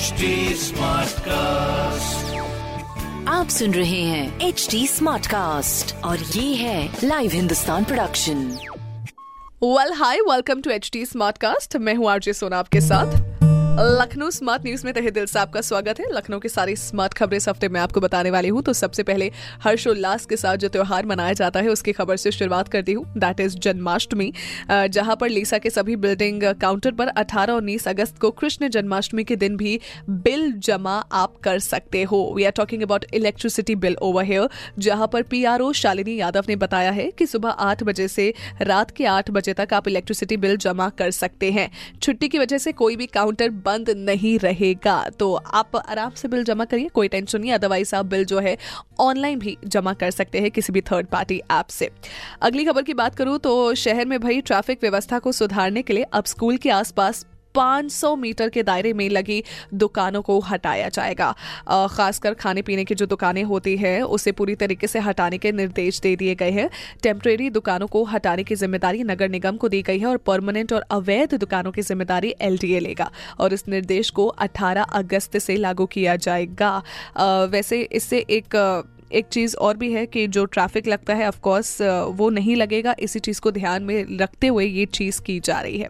HD cast आप सुन रहे हैं एच डी स्मार्ट कास्ट और ये है live Hindustan production well hi welcome to H D smart cast मैं हूँ आरजे सोना आपके साथ। लखनऊ स्मार्ट न्यूज़ में तहे दिल से आपका स्वागत है। लखनऊ की सारी स्मार्ट खबरें इस हफ़्ते में आपको बताने वाली हूँ। तो सबसे पहले हर्षोल्लास के साथ जो त्योहार मनाया जाता है, उसकी खबर से शुरुआत करती हूँ। That is Janmashtami. जहाँ पर लीसा के सभी बिल्डिंग काउंटर पर 18 और 19 अगस्त को कृष्ण जन्माष्टमी के दिन भी बिल जमा आप कर सकते हो। We are talking about electricity bill over here जहाँ पर पीआरओ शालिनी यादव ने बताया है कि सुबह आठ बजे से रात के आठ बजे तक आप इलेक्ट्रिसिटी बिल जमा कर सकते हैं। छुट्टी की वजह से कोई भी काउंटर बंद नहीं रहेगा। तो आप आराम से बिल जमा करिए, कोई टेंशन नहीं अदरवाइज़ आप बिल जो है, ऑनलाइन भी जमा कर सकते हैं किसी भी थर्ड पार्टी ऐप से। अगली खबर की बात करूँ तो शहर में भाई ट्रैफ़िक व्यवस्था को सुधारने के लिए अब स्कूल के आसपास 500 मीटर के दायरे में लगी दुकानों को हटाया जाएगा। खासकर खाने पीने की जो दुकानें होती है, उसे पूरी तरीके से हटाने के निर्देश दे दिए गए हैं। टेम्परेरी दुकानों को हटाने की ज़िम्मेदारी नगर निगम को दी गई है और परमानेंट और अवैध दुकानों की ज़िम्मेदारी एलडीए लेगा और इस निर्देश को 18 अगस्त से लागू किया जाएगा। वैसे इससे एक एक चीज़ और भी है कि जो ट्रैफ़िक लगता है ऑफकोर्स वो नहीं लगेगा। इसी चीज़ को ध्यान में रखते हुए ये चीज़ की जा रही है।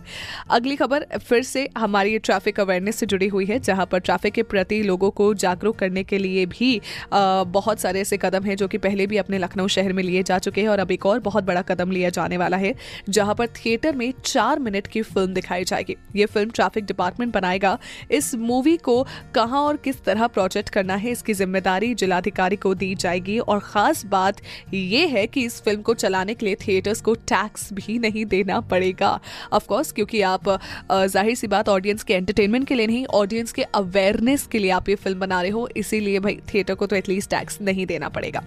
अगली खबर, फिर से हमारी ट्रैफ़िक अवेयरनेस से जुड़ी हुई है, जहाँ पर ट्रैफ़िक के प्रति लोगों को जागरूक करने के लिए भी बहुत सारे ऐसे कदम हैं जो कि पहले भी अपने लखनऊ शहर में लिए जा चुके हैं और अब एक और बहुत बड़ा कदम लिया जाने वाला है, जहाँ पर थिएटर में चार मिनट की फ़िल्म दिखाई जाएगी। ये फ़िल्म ट्रैफ़िक डिपार्टमेंट बनाएगा। इस मूवी को कहाँ और किस तरह प्रोजेक्ट करना है, इसकी ज़िम्मेदारी जिलाधिकारी को दी जाएगी। और खास बात यह है कि इस फ़िल्म को चलाने के लिए थिएटर्स को टैक्स भी नहीं देना पड़ेगा। ऑफ़ कोर्स क्योंकि आप ज़ाहिर सी बात ऑडियंस के एंटरटेनमेंट के लिए नहीं ऑडियंस के अवेयरनेस के लिए आप ये फ़िल्म बना रहे हो। इसीलिए भाई थिएटर को तो एटलीस्ट टैक्स नहीं देना पड़ेगा।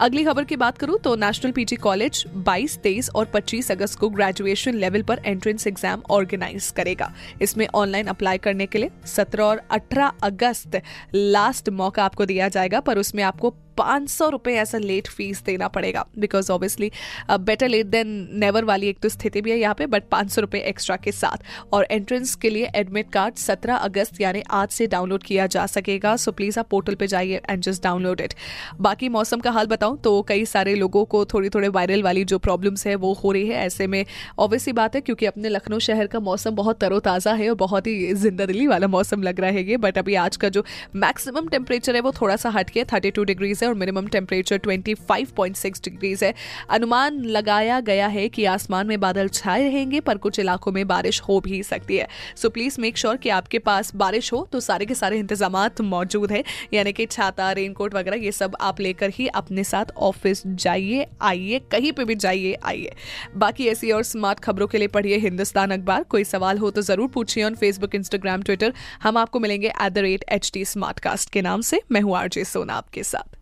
अगली खबर की बात करूँ तो नेशनल पीजी कॉलेज 22, 23 और 25 अगस्त को ग्रेजुएशन लेवल पर एंट्रेंस एग्ज़ाम ऑर्गेनाइज करेगा। इसमें ऑनलाइन अप्लाई करने के लिए 17 और 18 अगस्त लास्ट मौका आपको दिया जाएगा पर उसमें आपको पाँच सौ रुपये ऐसा लेट फ़ीस देना पड़ेगा। Because obviously better late than never वाली एक तो स्थिति भी है यहाँ पे बट पाँच सौ रुपये एक्स्ट्रा के साथ। और एंट्रेंस के लिए एडमिट कार्ड सत्रह अगस्त यानी आज से डाउनलोड किया जा सकेगा। सो प्लीज़ आप पोर्टल पर जाइए एंड जस्ट डाउनलोड इट बाकी मौसम का हाल बताऊँ तो कई सारे लोगों को थोड़ी थोड़े वायरल वाली जो प्रॉब्लम्स है वो हो रही है। ऐसे में ऑब्वियसली बात है क्योंकि अपने लखनऊ शहर का मौसम बहुत तरोताज़ा है और बहुत ही जिंदादिली वाला मौसम लग रहा है ये। बट अभी आज का जो मैक्सिमम टेम्परेचर है वो थोड़ा सा हट के थर्टी टू डिग्रीज है और minimum temperature twenty five point six degrees है। अनुमान लगाया गया है कि आसमान में बादल छाए रहेंगे, पर कुछ इलाकों में बारिश हो भी सकती है। सो प्लीज़ मेक श्योर कि आपके पास बारिश हो तो सारे के सारे इंतज़ाम मौजूद है। यानी कि छाता रेनकोट वगैरह, ये सब आप लेकर ही अपने साथ ऑफ़िस जाइए, आइए, कहीं पर भी जाइए, आइए। बाकी ऐसी और स्मार्ट खबरों के लिए पढ़िए हिंदुस्तान अखबार। कोई सवाल हो तो ज़रूर पूछिए ऑन फेसबुक इंस्टाग्राम ट्विटर हम आपको मिलेंगे at the rate H T के नाम से। मैं हूँ आरजे सोना आपके साथ।